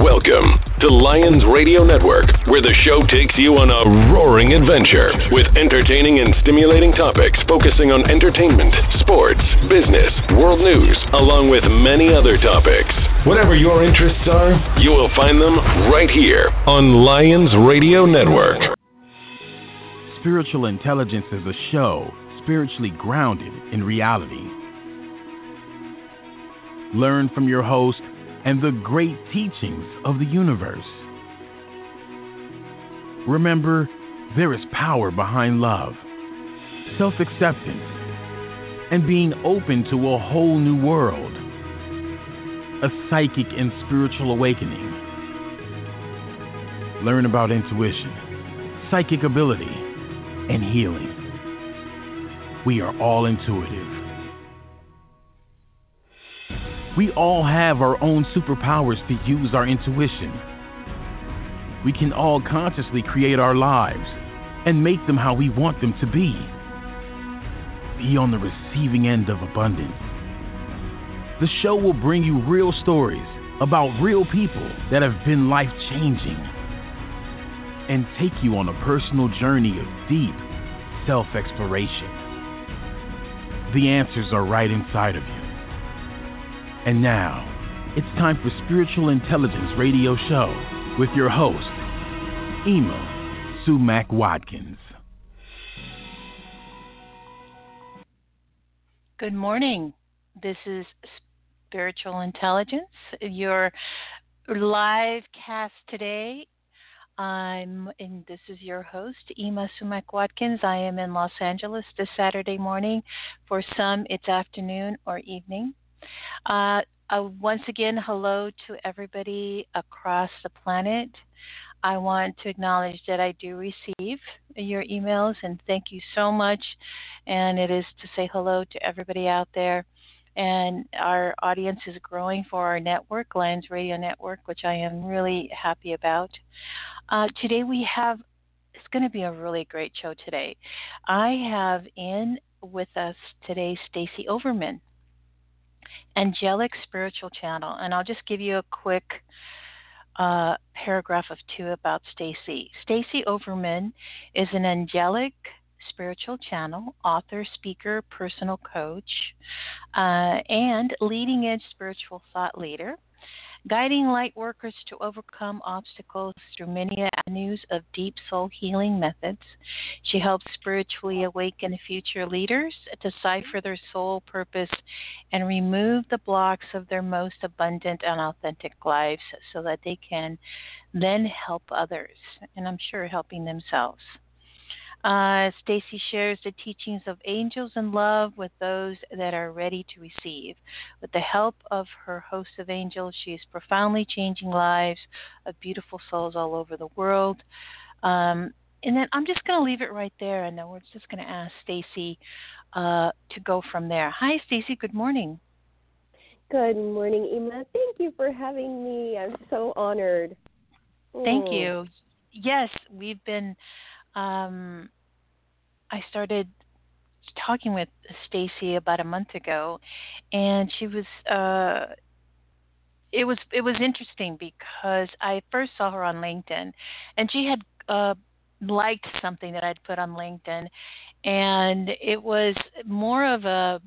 Welcome to Lions Radio Network, where the show takes you on a roaring adventure with entertaining and stimulating topics focusing on entertainment, sports, business, world news, along with many other topics. Whatever your interests are, you will find them right here on Lions Radio Network. Spiritual Intelligence is a show spiritually grounded in reality. Learn from your host and the great teachings of the universe. Remember, there is power behind love, self acceptance, and being open to a whole new world. A psychic and spiritual awakening. Learn about intuition, psychic ability, and healing. We are all intuitive. We all have our own superpowers to use our intuition. We can all consciously create our lives and make them how we want them to be. Be on the receiving end of abundance. The show will bring you real stories about real people that have been life changing and take you on a personal journey of deep self exploration. The answers are right inside of you. And now, it's time for Spiritual Intelligence Radio Show with your host, Ima Sumac Watkins. Good morning. This is Spiritual Intelligence, your live cast today I'm and this is your host, Ima Sumac Watkins. I am in Los Angeles this Saturday morning. For some, it's afternoon or evening. Uh, uh, once again, hello to everybody across the planet. I want to acknowledge that I do receive your emails and thank you so much. And it is to say hello to everybody out there and our audience is growing for our network, Lions Radio Network, which I am really happy about. Uh, today we have, it's going to be a really great show today. I have in with us today Stacie Overman, Angelic Spiritual Channel, and I'll just give you a quick uh, paragraph of two about Stacie. Stacie Overman is an angelic spiritual channel, author, speaker, personal coach, uh, and leading edge spiritual thought leader, guiding light workers to overcome obstacles through many avenues of deep soul healing methods. She helps spiritually awaken future leaders, to decipher their soul purpose, and remove the blocks of their most abundant and authentic lives so that they can then help others, and I'm sure helping themselves. Uh, Stacie shares the teachings of angels and love with those that are ready to receive. With the help of her host of angels, she is profoundly changing lives of beautiful souls all over the world. Um, and then I'm just going to leave it right there, and then we're just going to ask Stacie uh, to go from there. Hi, Stacie. Good morning. Good morning, Ima. Thank you for having me. I'm so honored. Thank oh. you. Yes, we've been um, I started talking with Stacie about a month ago, and she was. Uh, it was it was interesting because I first saw her on LinkedIn, and she had uh, liked something that I'd put on LinkedIn, and it was more of a,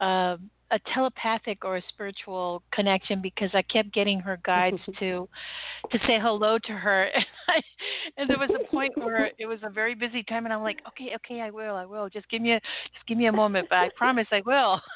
a a telepathic or a spiritual connection because I kept getting her guides to to say hello to her. And, I, and there was a point where it was a very busy time and I'm like okay okay I will I will. Just give me a just give me a moment but I promise I will.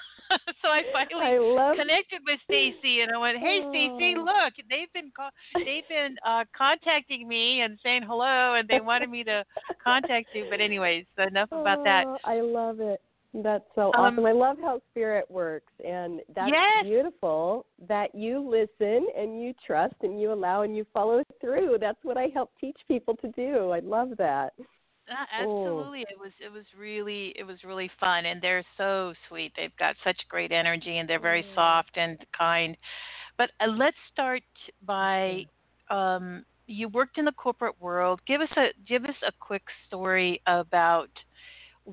So I finally I connected with Stacie and I went hey Stacie oh. look they've been they've been uh contacting me and saying hello and they wanted me to contact you. But anyways enough about that. Oh, I love it that's so um, awesome. I love how spirit works, and that's yes. beautiful that you listen and you trust and you allow and you follow through. That's what I help teach people to do. I love that. Uh, absolutely, oh. it was it was really it was really fun, and they're so sweet. They've got such great energy, and they're very mm. soft and kind. But uh, let's start by um, you worked in the corporate world. Give us a give us a quick story about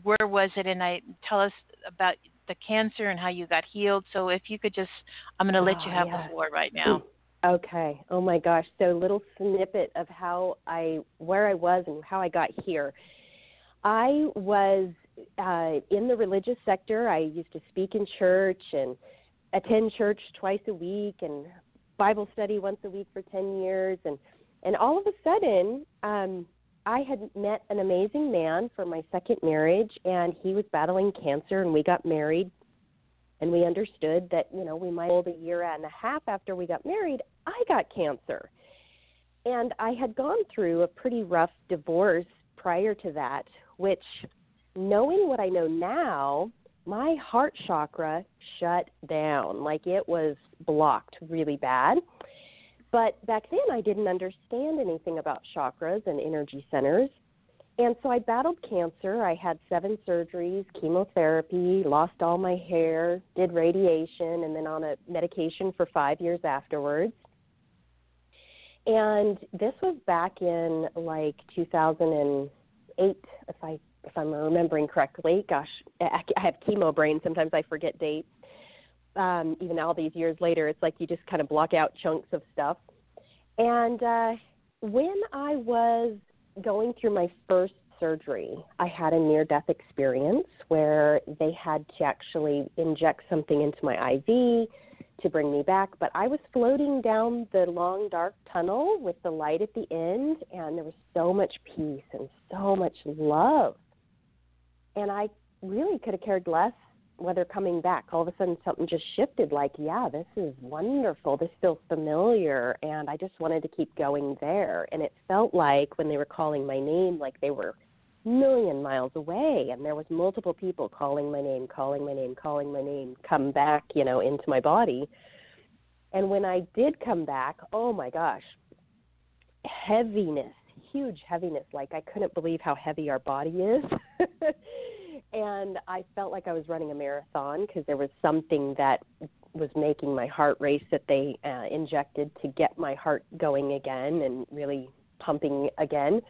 where was it, and I tell us about the cancer and how you got healed. So if you could just, I'm going to let oh, you have yeah. the floor right now. Okay. Oh my gosh. So little snippet of how I where I was and how I got here. I was uh, in the religious sector. I used to speak in church and attend church twice a week and Bible study once a week for 10 years and and all of a sudden um I had met an amazing man for my second marriage and he was battling cancer and we got married. And we understood that you know we might hold a year and a half after we got married i got cancer. And i had gone through a pretty rough divorce prior to that which knowing what i know now my heart chakra shut down. Like it was blocked really bad but back then i didn't understand anything about chakras and energy centers and so I battled cancer. I had seven surgeries, chemotherapy, lost all my hair, did radiation, and then on a medication for five years afterwards. And this was back in like 2008, if I if I'm remembering correctly. Gosh, I, I have chemo brain. Sometimes I forget dates. Um, even all these years later, it's like you just kind of block out chunks of stuff. And uh, when I was going through my first surgery, I had a near death experience where they had to actually inject something into my IV to bring me back. But I was floating down the long, dark tunnel with the light at the end, and there was so much peace and so much love. And I really could have cared less whether coming back. All of a sudden, something just shifted like, yeah, this is wonderful. This feels familiar. And I just wanted to keep going there. And it felt like when they were calling my name, like they were million miles away and there was multiple people calling my name calling my name calling my name come back you know into my body and when i did come back oh my gosh heaviness huge heaviness like i couldn't believe how heavy our body is and I felt like I was running a marathon because there was something that was making my heart race that they uh, injected to get my heart going again and really pumping again.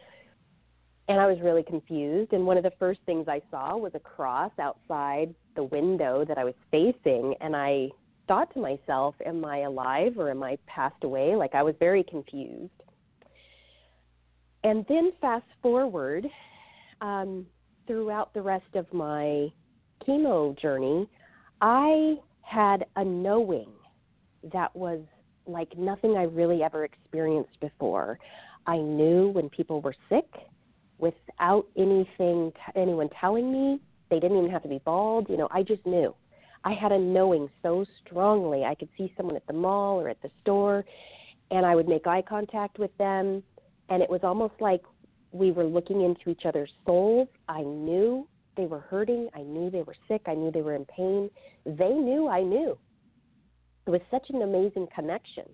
And I was really confused. And one of the first things I saw was a cross outside the window that I was facing. And I thought to myself, Am I alive or am I passed away? Like I was very confused. And then fast forward, um, throughout the rest of my chemo journey, I had a knowing that was like nothing I really ever experienced before. I knew when people were sick without anything anyone telling me. They didn't even have to be bald, you know, I just knew. I had a knowing so strongly. I could see someone at the mall or at the store and I would make eye contact with them and it was almost like we were looking into each other's souls. I knew they were hurting. I knew they were sick. I knew they were in pain. They knew I knew. It was such an amazing connection.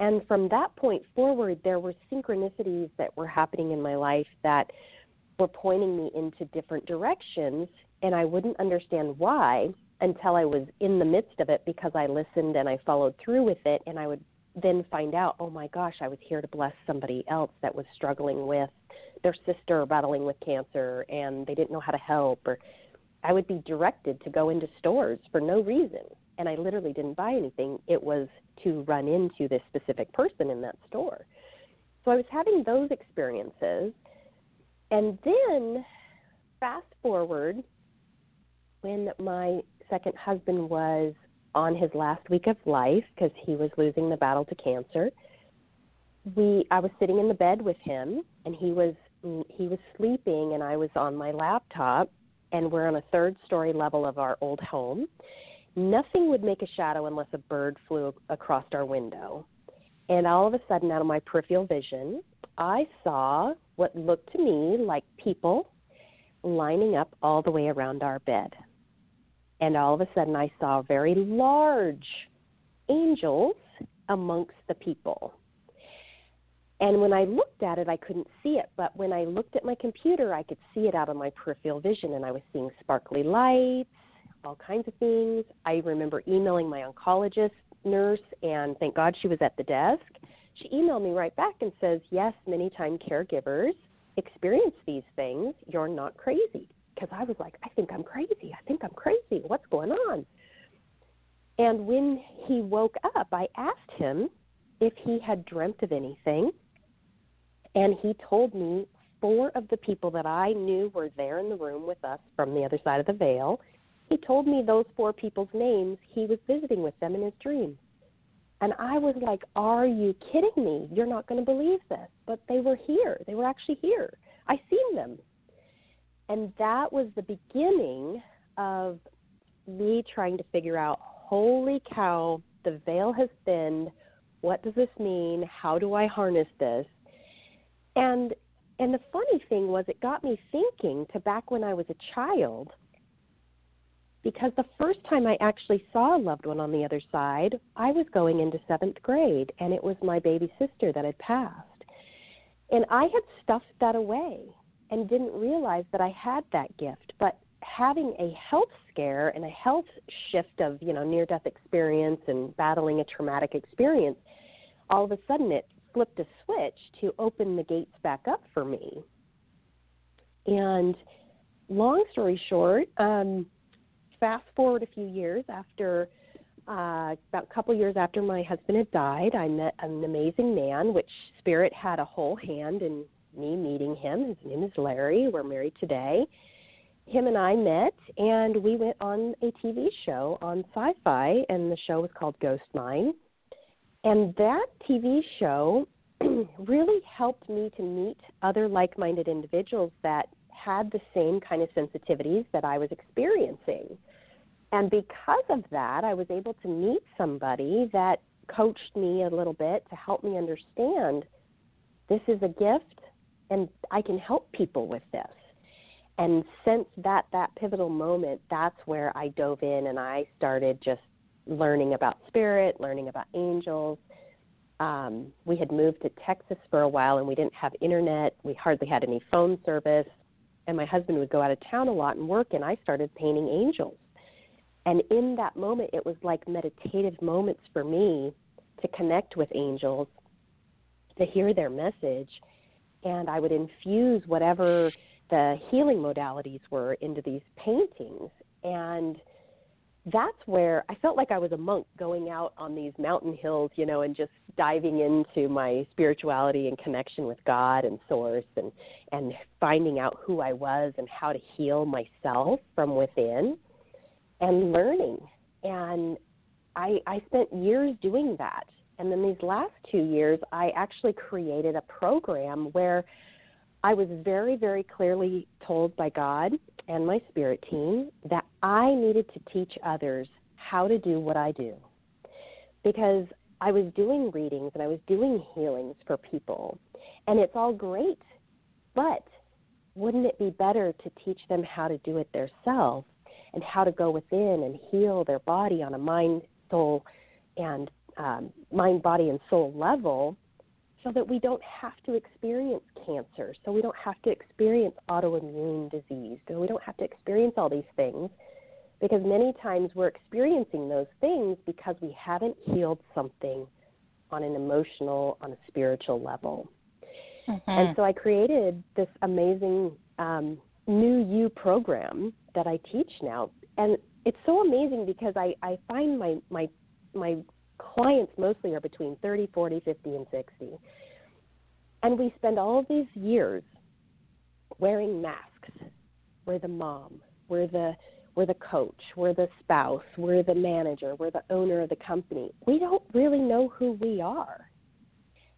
And from that point forward, there were synchronicities that were happening in my life that were pointing me into different directions. And I wouldn't understand why until I was in the midst of it because I listened and I followed through with it. And I would then find out, oh my gosh, I was here to bless somebody else that was struggling with their sister battling with cancer and they didn't know how to help or I would be directed to go into stores for no reason and I literally didn't buy anything. It was to run into this specific person in that store. So I was having those experiences. And then fast forward when my second husband was on his last week of life because he was losing the battle to cancer. We I was sitting in the bed with him and he was he was sleeping and I was on my laptop and we're on a third story level of our old home. Nothing would make a shadow unless a bird flew across our window. And all of a sudden out of my peripheral vision, I saw what looked to me like people lining up all the way around our bed. And all of a sudden I saw very large angels amongst the people. And when I looked at it, I couldn't see it. But when I looked at my computer, I could see it out of my peripheral vision, and I was seeing sparkly lights, all kinds of things. I remember emailing my oncologist nurse, and thank God she was at the desk. She emailed me right back and says, Yes, many time caregivers experience these things. You're not crazy. Because I was like, I think I'm crazy. I think I'm crazy. What's going on? And when he woke up, I asked him if he had dreamt of anything. And he told me four of the people that I knew were there in the room with us from the other side of the veil. He told me those four people's names. He was visiting with them in his dream. And I was like, Are you kidding me? You're not going to believe this. But they were here. They were actually here. I seen them. And that was the beginning of me trying to figure out holy cow, the veil has thinned. What does this mean? How do I harness this? And and the funny thing was it got me thinking to back when I was a child because the first time I actually saw a loved one on the other side, I was going into seventh grade, and it was my baby sister that had passed. And I had stuffed that away and didn't realize that I had that gift. But having a health scare and a health shift of, you know, near death experience and battling a traumatic experience, all of a sudden it flipped a switch to open the gates back up for me. And long story short, um, fast forward a few years after uh, about a couple years after my husband had died, I met an amazing man, which Spirit had a whole hand in me meeting him. His name is Larry. We're married today. Him and I met, and we went on a TV show on Sci Fi, and the show was called Ghost Mine. And that TV show really helped me to meet other like minded individuals that had the same kind of sensitivities that I was experiencing. And because of that, I was able to meet somebody that coached me a little bit to help me understand this is a gift and I can help people with this. And since that that pivotal moment, that's where I dove in and I started just learning about spirit, learning about angels. Um, we had moved to Texas for a while and we didn't have internet. We hardly had any phone service. And my husband would go out of town a lot and work, and I started painting angels. And in that moment, it was like meditative moments for me to connect with angels, to hear their message. And I would infuse whatever the healing modalities were into these paintings. And that's where I felt like I was a monk going out on these mountain hills, you know, and just diving into my spirituality and connection with God and source and and finding out who I was and how to heal myself from within and learning. And I, I spent years doing that. And then these last two years, I actually created a program where I was very, very clearly told by God and my spirit team that I needed to teach others how to do what I do. Because I was doing readings and I was doing healings for people, and it's all great, but wouldn't it be better to teach them how to do it themselves and how to go within and heal their body on a mind, soul, and um, mind, body, and soul level so that we don't have to experience cancer, so we don't have to experience autoimmune disease, so we don't have to experience all these things because many times we're experiencing those things because we haven't healed something on an emotional, on a spiritual level. Mm-hmm. And so I created this amazing um, new you program that I teach now, and it's so amazing because I I find my my my clients mostly are between 30, 40, 50, and 60. And we spend all these years wearing masks. We're the mom, we're the we're the coach, we're the spouse, we're the manager, we're the owner of the company. We don't really know who we are.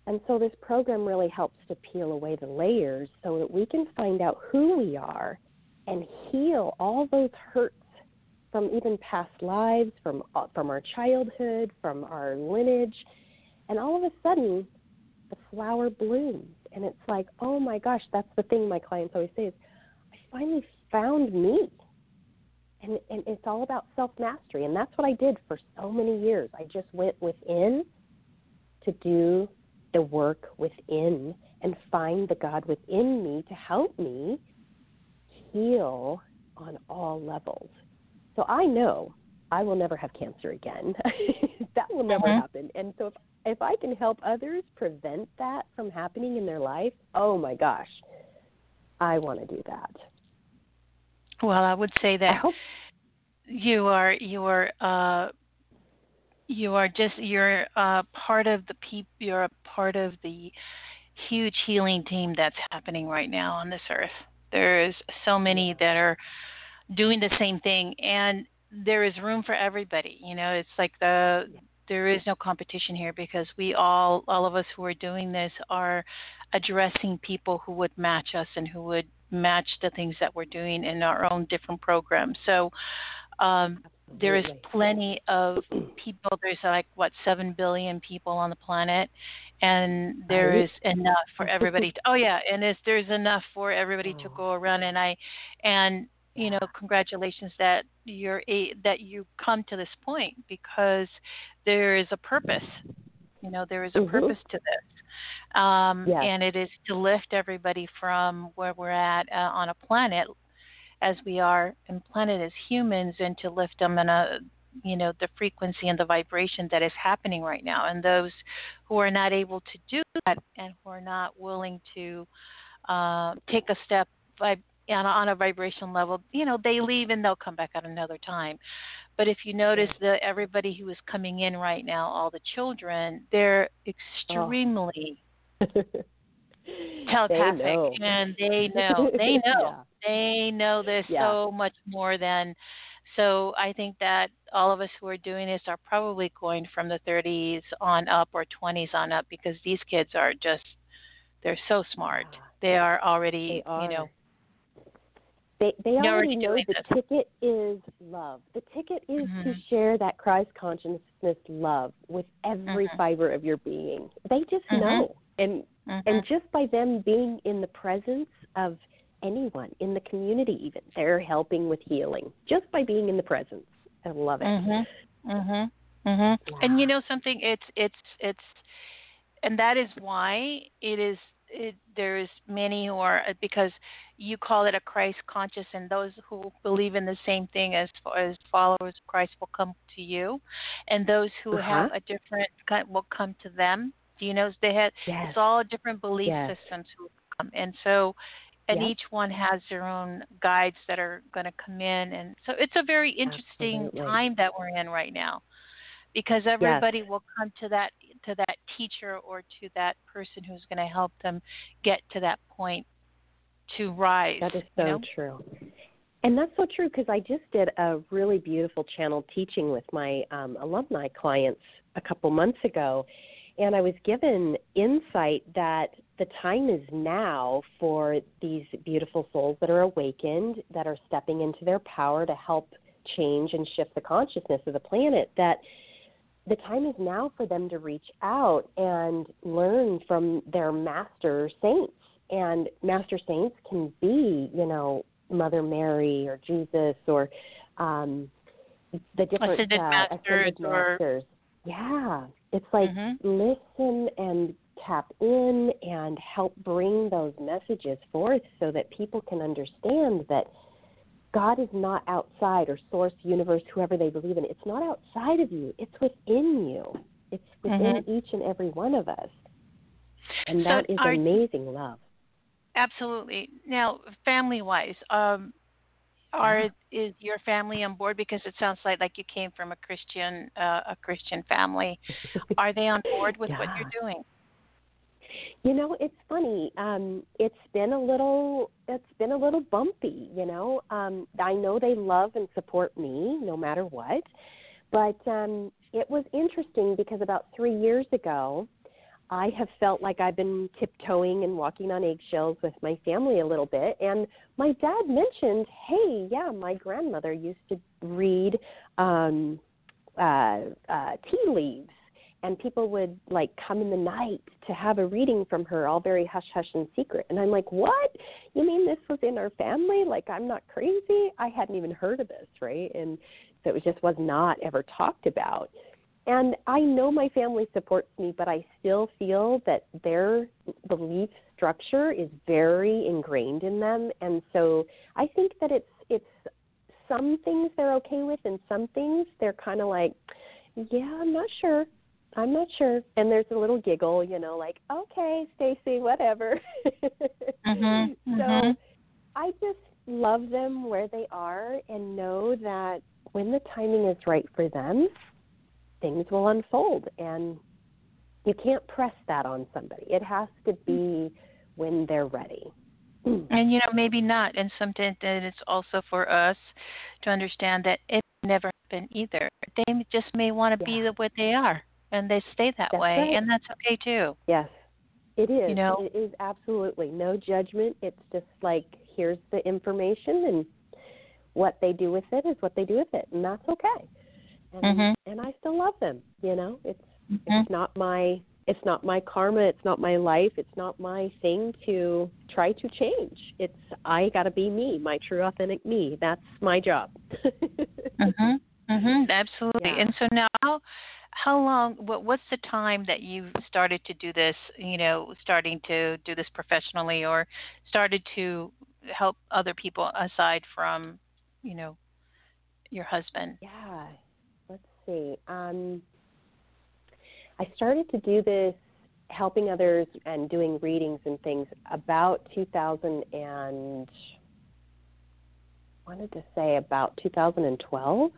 And so this program really helps to peel away the layers so that we can find out who we are and heal all those hurts from even past lives, from uh, from our childhood, from our lineage, and all of a sudden, the flower blooms, and it's like, oh my gosh, that's the thing my clients always say is, I finally found me, and and it's all about self mastery, and that's what I did for so many years. I just went within to do the work within and find the God within me to help me heal on all levels. So I know I will never have cancer again. that will never uh-huh. happen. And so if if I can help others prevent that from happening in their life, oh my gosh, I want to do that. Well, I would say that you are you are uh, You are just you're a part of the peop you're a part of the huge healing team that's happening right now on this earth. There's so many that are doing the same thing and there is room for everybody. You know, it's like the there is no competition here because we all all of us who are doing this are addressing people who would match us and who would match the things that we're doing in our own different programs. So um, there is plenty of people. There's like what seven billion people on the planet, and there is enough for everybody. To, oh yeah, and there's enough for everybody to oh. go around. And I, and you know, congratulations that you're a, that you come to this point because there is a purpose. You know, there is a mm-hmm. purpose to this, um, yes. and it is to lift everybody from where we're at uh, on a planet, as we are in planet as humans, and to lift them in a you know the frequency and the vibration that is happening right now and those who are not able to do that and who are not willing to uh, take a step by on a, on a vibration level, you know, they leave and they'll come back at another time. But if you notice that everybody who is coming in right now, all the children, they're extremely oh. telepathic they and they know they know yeah. they know this yeah. so much more than so I think that all of us who are doing this are probably going from the 30s on up or 20s on up because these kids are just they're so smart. They are already, they are. you know, they they already know the this. ticket is love. The ticket is mm-hmm. to share that Christ consciousness love with every mm-hmm. fiber of your being. They just mm-hmm. know. And and mm-hmm. just by them being in the presence of anyone in the community even, they're helping with healing just by being in the presence. I love it. Mhm. Mhm. Mhm. Wow. And you know something it's it's it's and that is why it is it, there's many who are because you call it a Christ conscious, and those who believe in the same thing as as followers of Christ will come to you, and those who uh-huh. have a different kind will come to them. Do you know they had yes. it's all different belief yes. systems who come, and so and yep. each one has their own guides that are going to come in, and so it's a very interesting Absolutely. time that we're in right now because everybody yes. will come to that to that teacher or to that person who's going to help them get to that point to rise. That is so you know? true. And that's so true because I just did a really beautiful channel teaching with my um, alumni clients a couple months ago. And I was given insight that the time is now for these beautiful souls that are awakened, that are stepping into their power to help change and shift the consciousness of the planet, that the time is now for them to reach out and learn from their master saints. And master saints can be, you know, Mother Mary or Jesus or um, the different ascended uh, masters, ascended masters. Yeah, it's like mm-hmm. listen and tap in and help bring those messages forth so that people can understand that God is not outside or source, universe, whoever they believe in. It's not outside of you. It's within you. It's within mm-hmm. each and every one of us. And that so is are, amazing love. Absolutely. Now, family wise, um, are is your family on board because it sounds like like you came from a Christian uh, a Christian family. Are they on board with yeah. what you're doing? You know, it's funny. Um, it's been a little it's been a little bumpy, you know. Um, I know they love and support me no matter what. But um it was interesting because about 3 years ago, I have felt like I've been tiptoeing and walking on eggshells with my family a little bit. And my dad mentioned, hey, yeah, my grandmother used to read um, uh, uh, tea leaves and people would like come in the night to have a reading from her all very hush hush and secret. And i'm like what? You mean this was in our family? Like i'm not crazy? I hadn't even heard of this right? And so it just was not ever talked about. And i know my family supports me but i still feel that their belief structure is very ingrained in them. And so i think that it's it's some things they're okay with and some things they're kind of like yeah i'm not sure I'm not sure. And there's a little giggle, you know, like, okay, Stacie, whatever. mm-hmm, so mm-hmm. I just love them where they are and know that when the timing is right for them, things will unfold and you can't press that on somebody. It has to be when they're ready. And you know, maybe not. And sometimes it's also for us to understand that it never happened either. They just may want to yeah. be what they are, and they stay that that's way, right. and that's okay too. Yes, it is. You know, it is absolutely no judgment. It's just like here's the information, and what they do with it is what they do with it, and that's okay. And, mm-hmm. and I still love them. You know, it's mm-hmm. it's not my it's not my karma it's not my life it's not my thing to try to change it's i got to be me my true authentic me that's my job mhm mhm absolutely yeah. and so now how long what what's the time that you started to do this you know starting to do this professionally or started to help other people aside from you know your husband? Yeah. Let's see. Um I started to do this helping others and doing readings and things about 2000 and wanted to say about 2012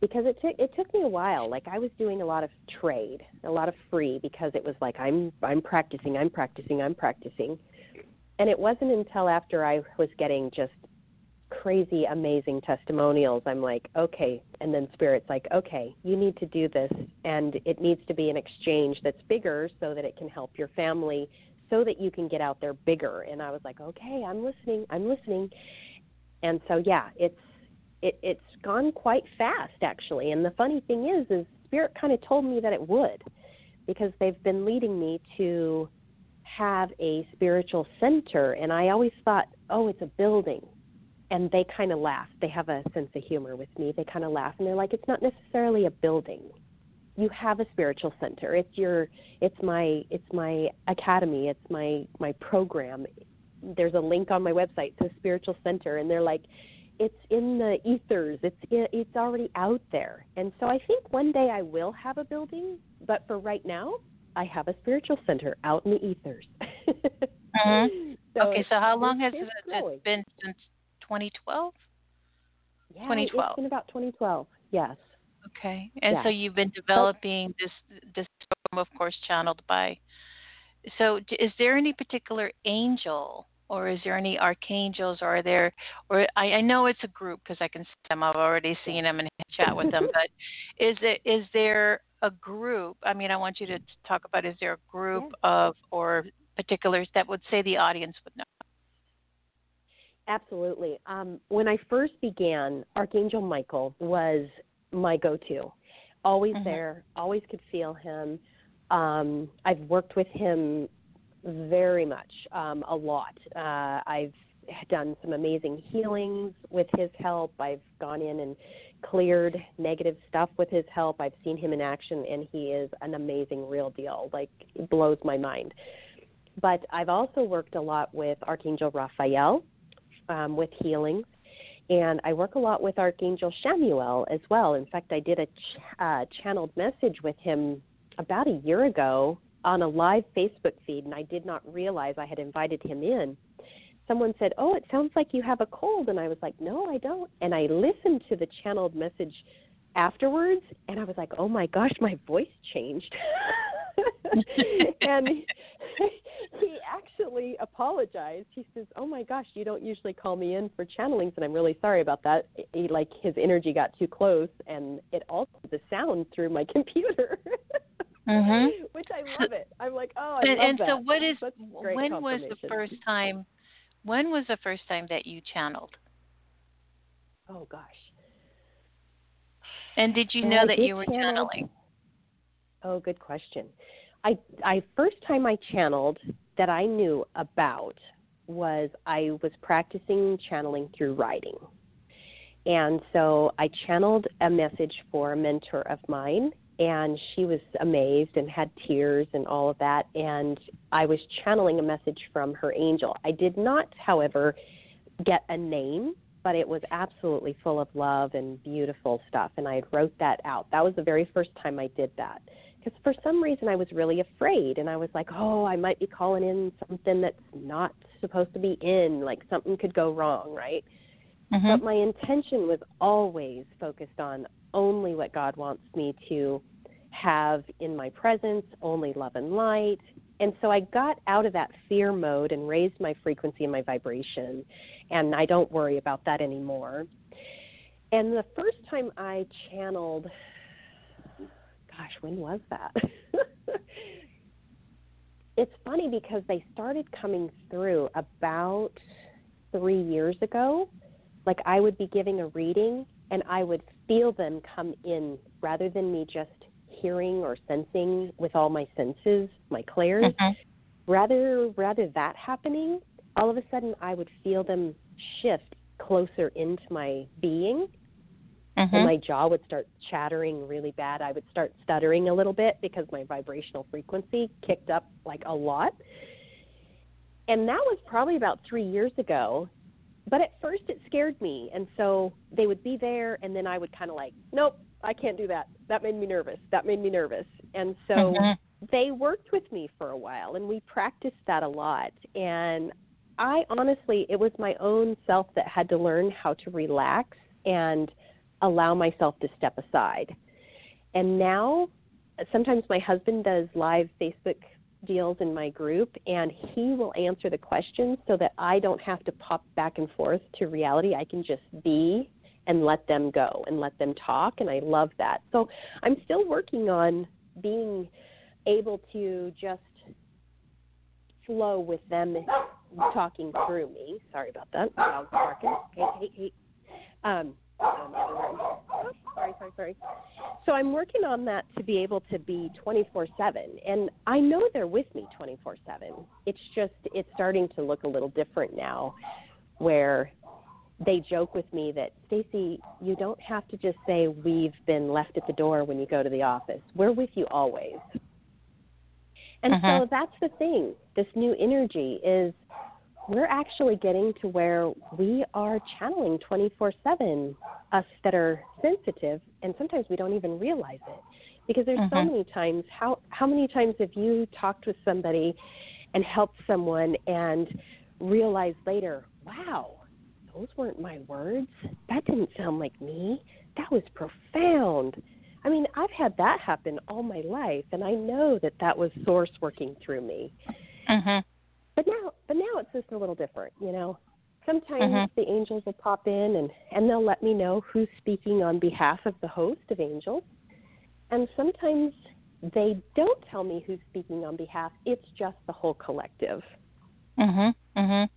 because it took it took me a while. Like i was doing a lot of trade a lot of free because it was like i'm i'm practicing i'm practicing i'm practicing. And it wasn't until after i was getting just crazy amazing testimonials i'm like okay. And then spirit's like okay you need to do this. And it needs to be an exchange that's bigger so that it can help your family so that you can get out there bigger. And i was like okay i'm listening i'm listening. And so yeah it's it it's gone quite fast actually and the funny thing is is spirit kind of told me that it would because they've been leading me to have a spiritual center and i always thought oh it's a building and they kind of laugh. They have a sense of humor with me. They kind of laugh and they're like, "It's not necessarily a building. You have a spiritual center. It's your, it's my, it's my academy. It's my my program. There's a link on my website to spiritual center, and they're like, it's in the ethers. It's it's already out there. And so I think one day I will have a building, but for right now, I have a spiritual center out in the ethers. mm-hmm. so okay, so how long has it been since 2012? Yeah, 2012. It's been about 2012. Yes. Okay, and so you've been developing this this program, of course, channeled by. So, is there any particular angel, or is there any archangels, or are there, or I, I know it's a group because I can see them. I've already seen them and chat with them. but is it is there a group? I mean, I want you to talk about. Is there a group yeah. of or particulars that would say the audience would know? Absolutely. Um, when I first began, Archangel Michael was my go to. Always mm-hmm. there, always could feel him. Um, I've worked with him very much, um, a lot. Uh, I've done some amazing healings with his help. I've gone in and cleared negative stuff with his help. I've seen him in action, and he is an amazing real deal. Like, it blows my mind. But I've also worked a lot with Archangel Raphael um, with healings. And I work a lot with Archangel Chamuel as well. In fact, I did a ch- uh, channeled message with him about a year ago on a live Facebook feed, and I did not realize I had invited him in. Someone said, Oh, it sounds like you have a cold. And I was like, No, I don't. And I listened to the channeled message afterwards, and I was like, Oh my gosh, my voice changed. and he actually apologized. He says, "Oh my gosh, you don't usually call me in for channelings, and I'm really sorry about that. He, like his energy got too close, and it altered the sound through my computer." Mm-hmm. Which I love it. I'm like, oh, I and, love and that. so, what is when was the first time? When was the first time that you channeled? Oh gosh. And did you know I that you were channel, channeling? Oh, good question. I I first time I channeled that I knew about was I was practicing channeling through writing. And so I channeled a message for a mentor of mine and she was amazed and had tears and all of that and I was channeling a message from her angel. I did not, however, get a name, but it was absolutely full of love and beautiful stuff and I wrote that out. That was the very first time I did that because for some reason I was really afraid and I was like, oh, I might be calling in something that's not supposed to be in, like something could go wrong, right? Mm-hmm. But my intention was always focused on only what God wants me to have in my presence, only love and light. And so I got out of that fear mode and raised my frequency and my vibration, and I don't worry about that anymore. And the first time I channeled, gosh, when was that? it's funny because they started coming through about three years ago. Like I would be giving a reading and I would feel them come in rather than me just hearing or sensing with all my senses, my clairs. Mm-hmm. Rather rather that happening, all of a sudden I would feel them shift closer into my being. Mm-hmm. And my jaw would start chattering really bad. I would start stuttering a little bit because my vibrational frequency kicked up like a lot. And that was probably about three years ago but at first it scared me and so they would be there and then i would kind of like nope i can't do that. That made me nervous. That made me nervous. And so mm-hmm. they worked with me for a while and we practiced that a lot. And i honestly it was my own self that had to learn how to relax and allow myself to step aside. And now sometimes my husband does live facebook deals in my group, and he will answer the questions so that I don't have to pop back and forth to reality. I can just be and let them go and let them talk, and I love that. So I'm still working on being able to just flow with them talking through me. Sorry about that. Dog's barking. Hey, hey, hey. Um, Oh, sorry, sorry, sorry. So I'm working on that to be able to be 24/7, and I know they're with me 24/7. It's just it's starting to look a little different now, where they joke with me that Stacie, you don't have to just say we've been left at the door when you go to the office. We're with you always. And uh-huh. so that's the thing. This new energy is we're actually getting to where we are channeling 24 7 us that are sensitive and sometimes we don't even realize it because there's so mm-hmm. many times how how many times have you talked with somebody and helped someone and realized later wow those weren't my words that didn't sound like me that was profound i mean i've had that happen all my life and i know that that was source working through me mm-hmm. But now, but now it's just a little different, you know. Sometimes mm-hmm. the angels will pop in and and they'll let me know who's speaking on behalf of the host of angels, and sometimes they don't tell me who's speaking on behalf. It's just the whole collective. Mhm. Mhm.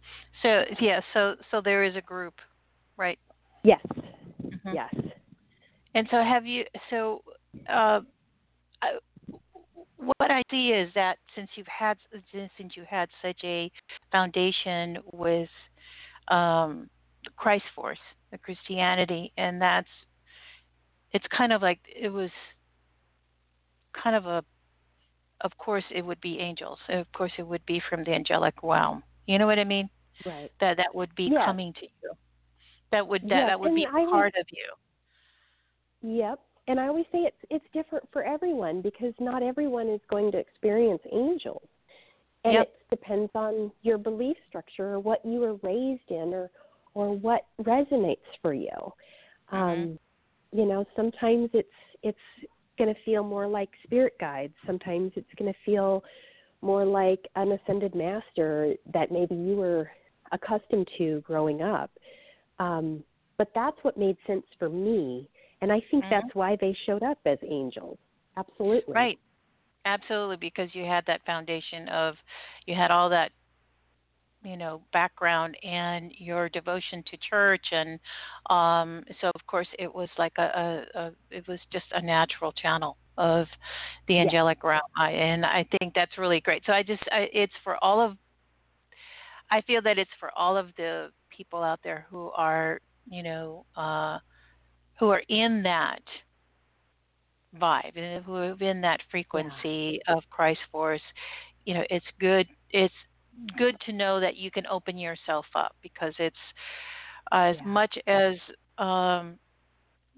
So yeah, so so there is a group, right? Yes. Mm-hmm. Yes. And so have you so uh what I see is that since you've had since you had such a foundation with um, Christ Force, the Christianity, and that's it's kind of like it was kind of a of course it would be angels of course it would be from the angelic realm you know what i mean right that that would be yeah. coming to you that would that, yes. that would and be I part of you yep and I always say it's it's different for everyone because not everyone is going to experience angels. And yep. it depends on your belief structure or what you were raised in or or what resonates for you. Mm-hmm. Um, you know, sometimes it's it's going to feel more like spirit guides. Sometimes it's going to feel more like an ascended master that maybe you were accustomed to growing up. Um, but that's what made sense for me and I think mm-hmm. that's why they showed up as angels. Absolutely. Right. Absolutely, because you had that foundation of, you had all that, you know, background and your devotion to church, and um, so of course it was like a, a, a, it was just a natural channel of the angelic yeah. realm, I, and I think that's really great. So I just, I, it's for all of, I feel that it's for all of the people out there who are, you know, uh, who are in that vibe, and who are in that frequency yeah. of Christ force, you know, it's good. It's good to know that you can open yourself up because it's uh, as yeah. much as um,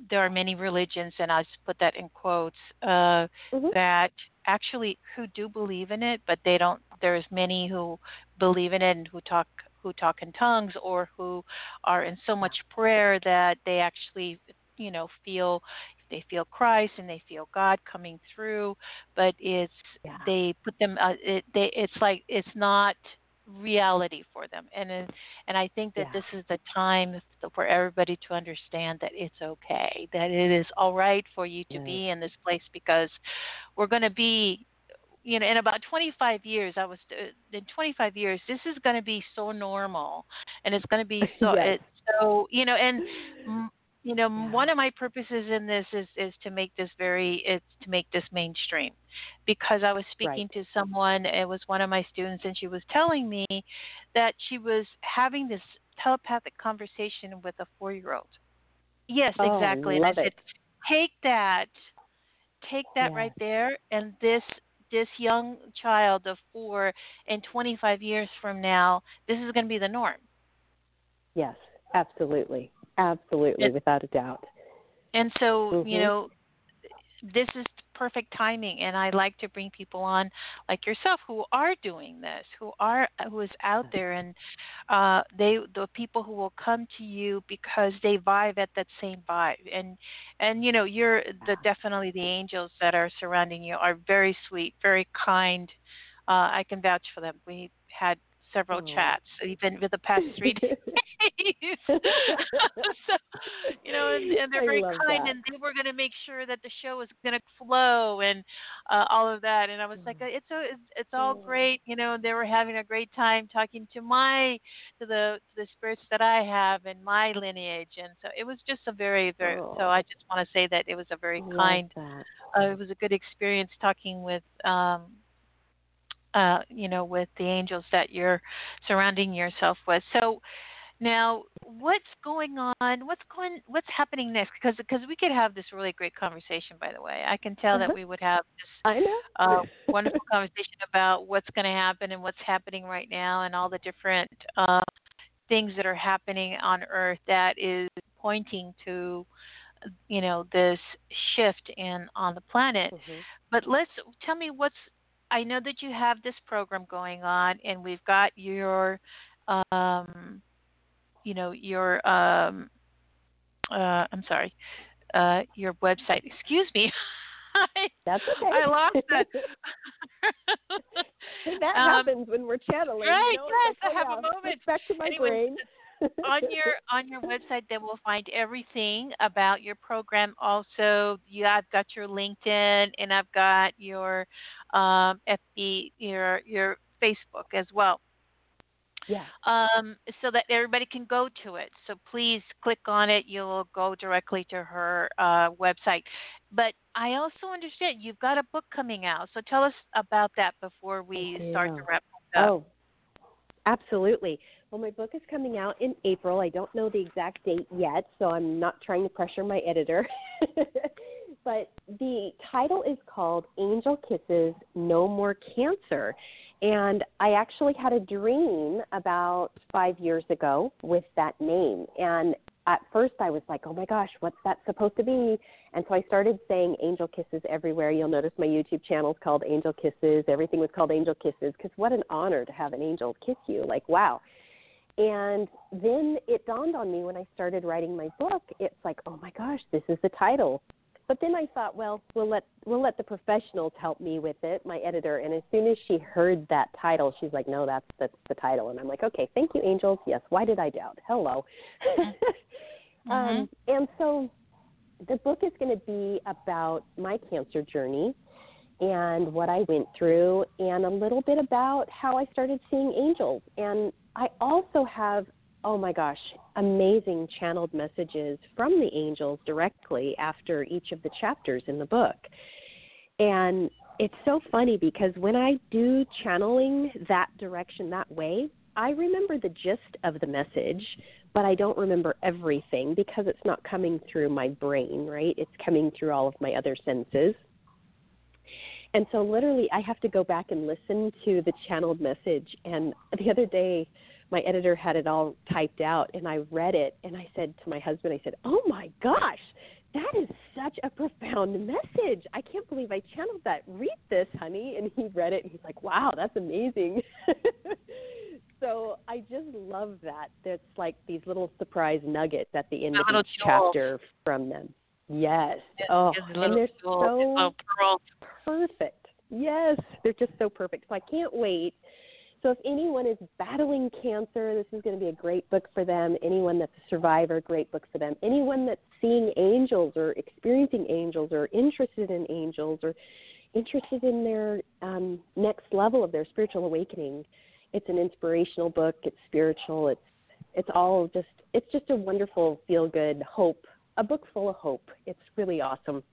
there are many religions, and I just put that in quotes, uh, mm-hmm. that actually who do believe in it, but they don't. There's many who believe in it and who talk who talk in tongues or who are in so much prayer that they actually you know feel they feel Christ and they feel God coming through, but it's Yeah. they put them uh, it they it's like it's not reality for them and it- and I think that Yeah. this is the time for everybody to understand that it's okay that it is all right for you to be in this place because we're going to be you know in about 25 years I was uh, in 25 years this is going to be so normal and it's going to be so Yes. it's so you know and you know Yeah. one of my purposes in this is is to make this very it's to make this mainstream because i was speaking to someone it was one of my students and she was telling me that she was having this telepathic conversation with a four year old yes Oh, exactly and i said it. take that take that Yeah. right there and this this young child of four in 25 years from now this is going to be the norm Yes, absolutely. Absolutely, It- without a doubt. And so, you Mhm. know, this is perfect timing and I like to bring people on like yourself who are doing this, who are who is out there and uh they the people who will come to you because they vibe at that same vibe. And and you know, you're the definitely the angels that are surrounding you are very sweet, very kind. Uh I can vouch for them. We had several Aw. chats even with the past three days. so, you know, and, and they're I very kind, that. and they were going to make sure that the show was going to flow and uh, all of that. And I was like, it's a, it's, it's all Mm. great, you know. They were having a great time talking to my to the to the spirits that I have in my lineage, and so it was just a very very. So I just want to say that it was a very kind uh, it was a good experience talking with um uh you know with the angels that you're surrounding yourself with so now what's going on what's going what's happening next because because we could have this really great conversation by the way i can tell that Uh-huh. we would have this uh, wonderful conversation about what's going to happen and what's happening right now and all the different uh, things that are happening on Earth that is pointing to, you know, this shift in on the planet. Mhm. But let's tell me what's. I know that you have this program going on, and we've got your, um, you know, your. Um, uh, I'm sorry, uh, your website. Excuse me. I, That's okay. I lost that. that Um, happens when we're channeling. right, You know? yes, like, I have oh, a moment. Back to my Anyway, brain. on your on your website they will find everything about your program also you i've got your linkedin and i've got your um fb your your facebook as well yeah. um so that everybody can go to it so please click on it you'll go directly to her uh website but i also understand you've got a book coming out so tell us about that before we I start to wrap up Oh, absolutely. Well, my book is coming out in April. I don't know the exact date yet, so I'm not trying to pressure my editor. but the title is called Angel Kisses No More Cancer. And I actually had a dream about five years ago with that name. And at first I was like, oh my gosh, what's that supposed to be? And so I started saying angel kisses everywhere. You'll notice my YouTube channel is called Angel Kisses. Everything was called Angel Kisses because what an honor to have an angel kiss you. Like, wow. And then it dawned on me when I started writing my book, it's like, oh my gosh, this is the title. But then I thought, well, we'll let we'll let the professionals help me with it, my editor. And as soon as she heard that title, she's like, no, that's that's the title. And I'm like, okay, thank you, angels. Yes, why did I doubt? Hello. um, and so the book is going to be about my cancer journey and what I went through, and a little bit about how I started seeing angels. And I also have, oh my gosh, amazing channeled messages from the angels directly after each of the chapters in the book. And it's so funny because when I do channeling that direction that way, I remember the gist of the message, but I don't remember everything because it's not coming through my brain, right? It's coming through all of my other senses. And so literally I have to go back and listen to the channeled message and the other day my editor had it all typed out and I read it and I said to my husband I said, "Oh my gosh, that is such a profound message. I can't believe I channeled that. Read this, honey." And he read it and he's like, "Wow, that's amazing." so I just love that. That's like these little surprise nuggets at the end A of each jewel. chapter from them. Yes. Oh, and they're so perfect. Yes, they're just so perfect. So I can't wait. So if anyone is battling cancer, this is going to be a great book for them. Anyone that's a survivor, great book for them. Anyone that's seeing angels or experiencing angels or interested in angels or interested in their um, next level of their spiritual awakening, it's an inspirational book. It's spiritual. It's it's all just it's just a wonderful feel good hope a book full of hope. It's really awesome.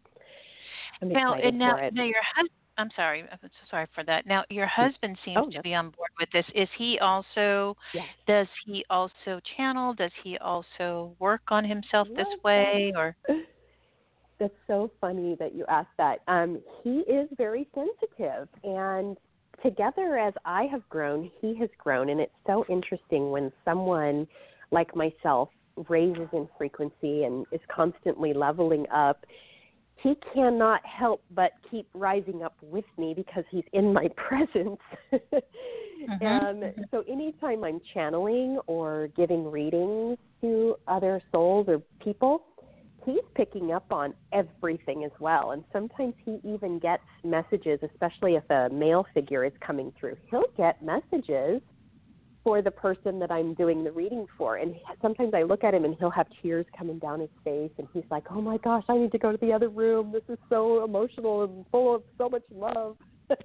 I'm now, and now, for it. now your husband. I'm sorry. I'm so sorry for that. Now, your husband seems oh, to be on board with this. Is he also? Yes. Does he also channel? Does he also work on himself this way, or? That's so funny that you asked that. Um, he is very sensitive, and together as I have grown, he has grown, and it's so interesting when someone like myself raises in frequency and is constantly leveling up, he cannot help but keep rising up with me because he's in my presence. mm-hmm. um, so anytime I'm channeling or giving readings to other souls or people, he's picking up on everything as well. And sometimes he even gets messages, especially if a male figure is coming through. He'll get messages for the person that I'm doing the reading for. And sometimes I look at him and he'll have tears coming down his face and he's like, "Oh my gosh, I need to go to the other room. This is so emotional and full of so much love."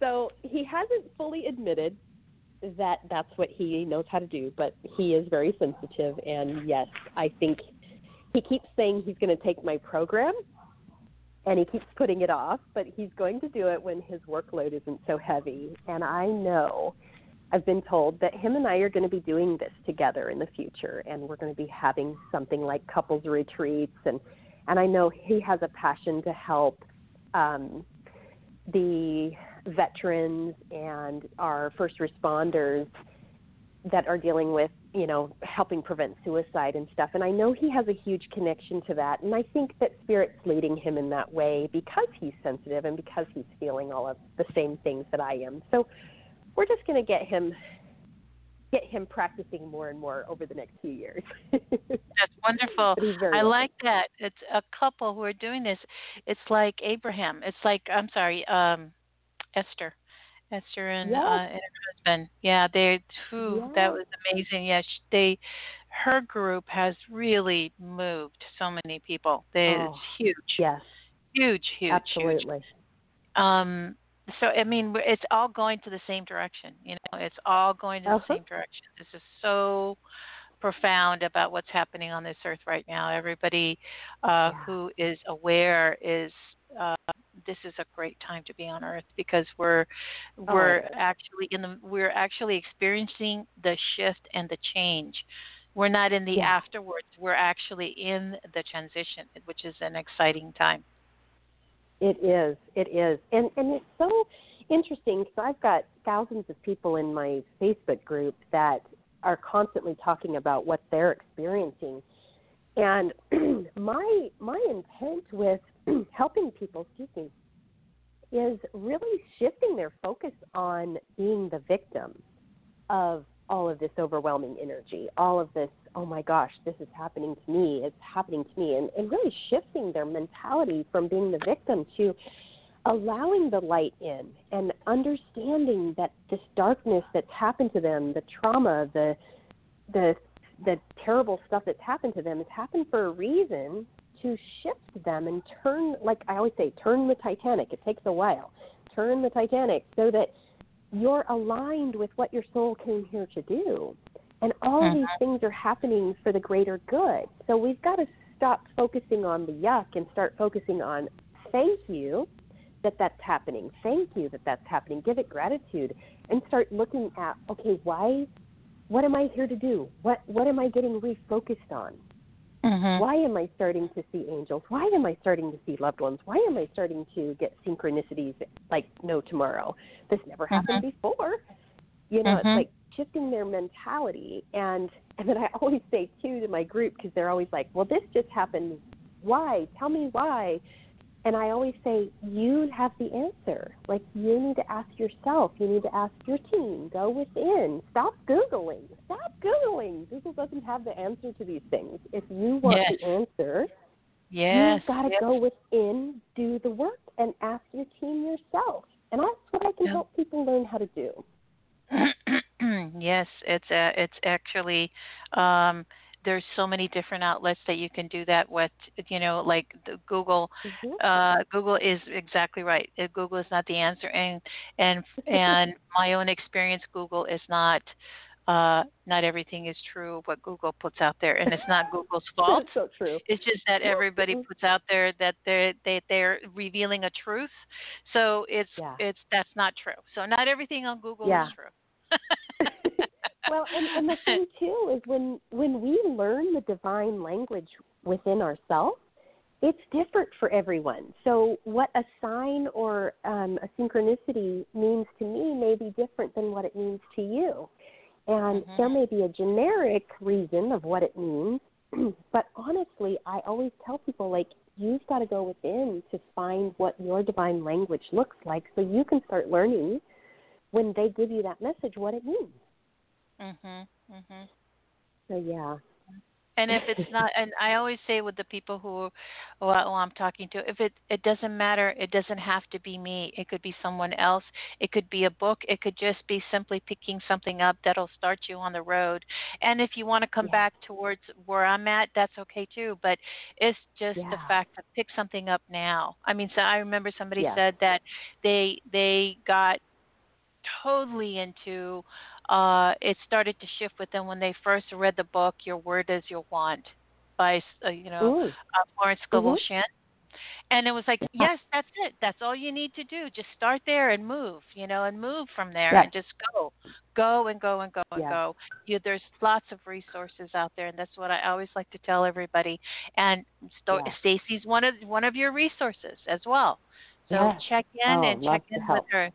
so, he hasn't fully admitted that that's what he knows how to do, but he is very sensitive and yes, I think he keeps saying he's going to take my program and he keeps putting it off, but he's going to do it when his workload isn't so heavy. And I know I've been told that him and I are going to be doing this together in the future, and we're going to be having something like couples retreats, and and I know he has a passion to help um, the veterans and our first responders that are dealing with you know helping prevent suicide and stuff and i know he has a huge connection to that and i think that spirit's leading him in that way because he's sensitive and because he's feeling all of the same things that i am. So we're just going to get him get him practicing more and more over the next few years. That's wonderful. I like that. It's a couple who are doing this. It's like Abraham. It's like I'm sorry, um, Esther. Esther and, yes. uh, and her husband. Yeah, they too. Yes. That was amazing. Yeah, they, her group has really moved so many people. They, oh, it's huge. Yes. Huge, huge, Absolutely. Huge. Um, so I mean, it's all going to the same direction. You know, it's all going to uh-huh. the same direction. This is so profound about what's happening on this earth right now. Everybody uh, yeah. who is aware is uh, this is a great time to be on earth because we're we're oh. actually in the we're actually experiencing the shift and the change. We're not in the yeah. afterwards. We're actually in the transition, which is an exciting time. It is. It is. And and it's so interesting because I've got thousands of people in my Facebook group that are constantly talking about what they're experiencing. And my my intent with helping people, excuse me, is really shifting their focus on being the victim of all of this overwhelming energy, all of this, oh my gosh, this is happening to me, it's happening to me, and, and really shifting their mentality from being the victim to allowing the light in and understanding that this darkness that's happened to them, the trauma, the the the terrible stuff that's happened to them has happened for a reason to shift them and turn like I always say, turn the Titanic. It takes a while. Turn the Titanic so that you're aligned with what your soul came here to do. And all mm-hmm. these things are happening for the greater good. So we've got to stop focusing on the yuck and start focusing on thank you that that's happening. Thank you that that's happening. Give it gratitude and start looking at okay, why what am I here to do? What what am I getting refocused on? Mm-hmm. Why am I starting to see angels? Why am I starting to see loved ones? Why am I starting to get synchronicities like no tomorrow? This never happened mm-hmm. before. You know, mm-hmm. it's like shifting their mentality. And and then I always say too to my group because they're always like, "Well, this just happened. Why? Tell me why." And I always say, you have the answer. Like, you need to ask yourself. You need to ask your team. Go within. Stop Googling. Stop Googling. Google doesn't have the answer to these things. If you want yes. the answer, Yes. You've got to yes. go within, do the work, and ask your team yourself. And that's what I can Yeah. help people learn how to do. yes, it's a, it's actually um, there's so many different outlets that you can do that with. You know, like the Google. Mhm. Uh, Google is exactly right. Uh, Google is not the answer, and and and my own experience, Google is not. Uh, not everything is true what Google puts out there, and it's not Google's fault. So true. It's just that everybody Mhm. puts out there that they're they they're revealing a truth. So it's Yeah. it's that's not true. So not everything on Google Yeah. is true. well, and, and the thing too is when when we learn the divine language within ourselves, it's different for everyone. So what a sign or um, a synchronicity means to me may be different than what it means to you. And Mhm. there may be a generic reason of what it means, but honestly, I always tell people like you've got to go within to find what your divine language looks like so you can start learning when they give you that message what it means. Mhm. Mhm. So yeah. And if it's not, and I always say with the people who, who I'm talking to, if it it doesn't matter, it doesn't have to be me. It could be someone else. It could be a book. It could just be simply picking something up that'll start you on the road. And if you want to come Yeah. back towards where I'm at, that's okay too. But it's just the fact to pick something up now. I mean, so I remember somebody Yeah. said that they they got totally into uh it started to shift with them when they first read the book your word is your wand by uh, you know Ooh. uh, Florence Scovel Mhm. Shinn and it was like yes that's it that's all you need to do just start there and move you know and move from there Right. and just go go and go and go and Yeah. go you, there's lots of resources out there and that's what I always like to tell everybody and Yeah. Stacie's one of one of your resources as well so Yeah. check in Oh, and check in help. with her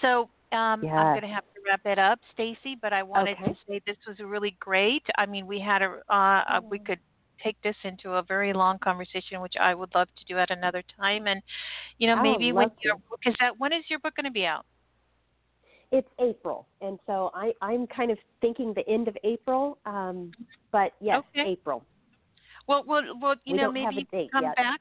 so um, I'm going to have wrap it up, Stacie. But I wanted Okay. to say this was really great. I mean, we had a uh, we could take this into a very long conversation, which I would love to do at another time. And you know, I maybe when your book is that when is your book going to be out? It's April, and so I, I'm kind of thinking the end of April. Um, but yes, Okay. April. Well, well, well you We know, maybe have a you can date come yet. back.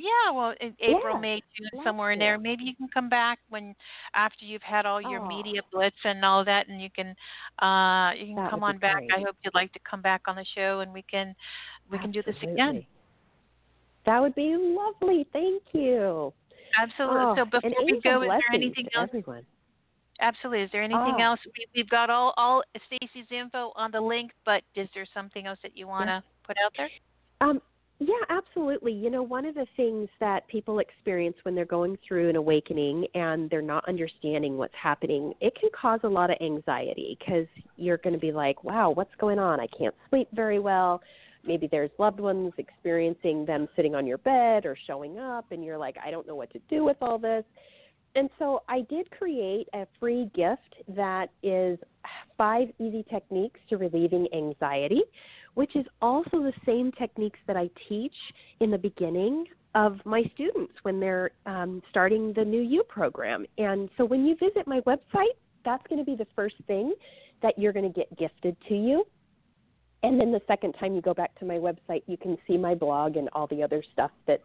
Yeah, well, in April, Yeah, May, June, somewhere in there. Maybe you can come back when after you've had all your Oh. media blitz and all that, and you can uh you can That come on back. great. I hope you'd like to come back on the show, and we can we can do this again. That would be lovely. Thank you. Absolutely. Oh, so before we go, is there anything else? Everyone. Absolutely. Is there anything Oh. else? We, we've got all all Stacie's info on the link, but is there something else that you want to put out there? Um, yeah, absolutely. You know, one of the things that people experience when they're going through an awakening and they're not understanding what's happening, it can cause a lot of anxiety because you're going to be like, wow, what's going on? I can't sleep very well. Maybe there's loved ones experiencing them sitting on your bed or showing up, and you're like, I don't know what to do with all this. And so I did create a free gift that is five easy techniques to relieving anxiety which is also the same techniques that I teach in the beginning of my students when they're um, starting the New You program. And so when you visit my website, that's going to be the first thing that you're going to get gifted to you. And then the second time you go back to my website, you can see my blog and all the other stuff that's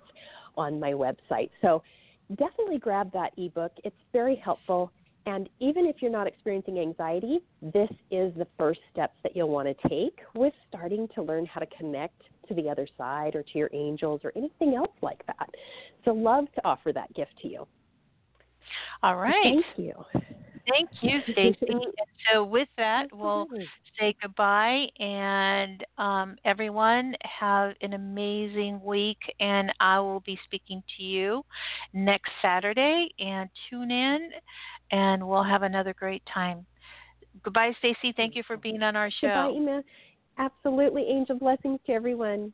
on my website. So definitely grab that ebook. It's very helpful. And even if you're not experiencing anxiety, this is the first steps that you'll want to take with starting to learn how to connect to the other side or to your angels or anything else like that. So, love to offer that gift to you. All right. Thank you. Thank you, Stacie. So with that, we'll say goodbye and um, everyone have an amazing week and I will be speaking to you next Saturday and tune in and we'll have another great time. Goodbye, Stacie. Thank you for being on our show. Goodbye. Ima. Absolutely. Angel blessings to everyone.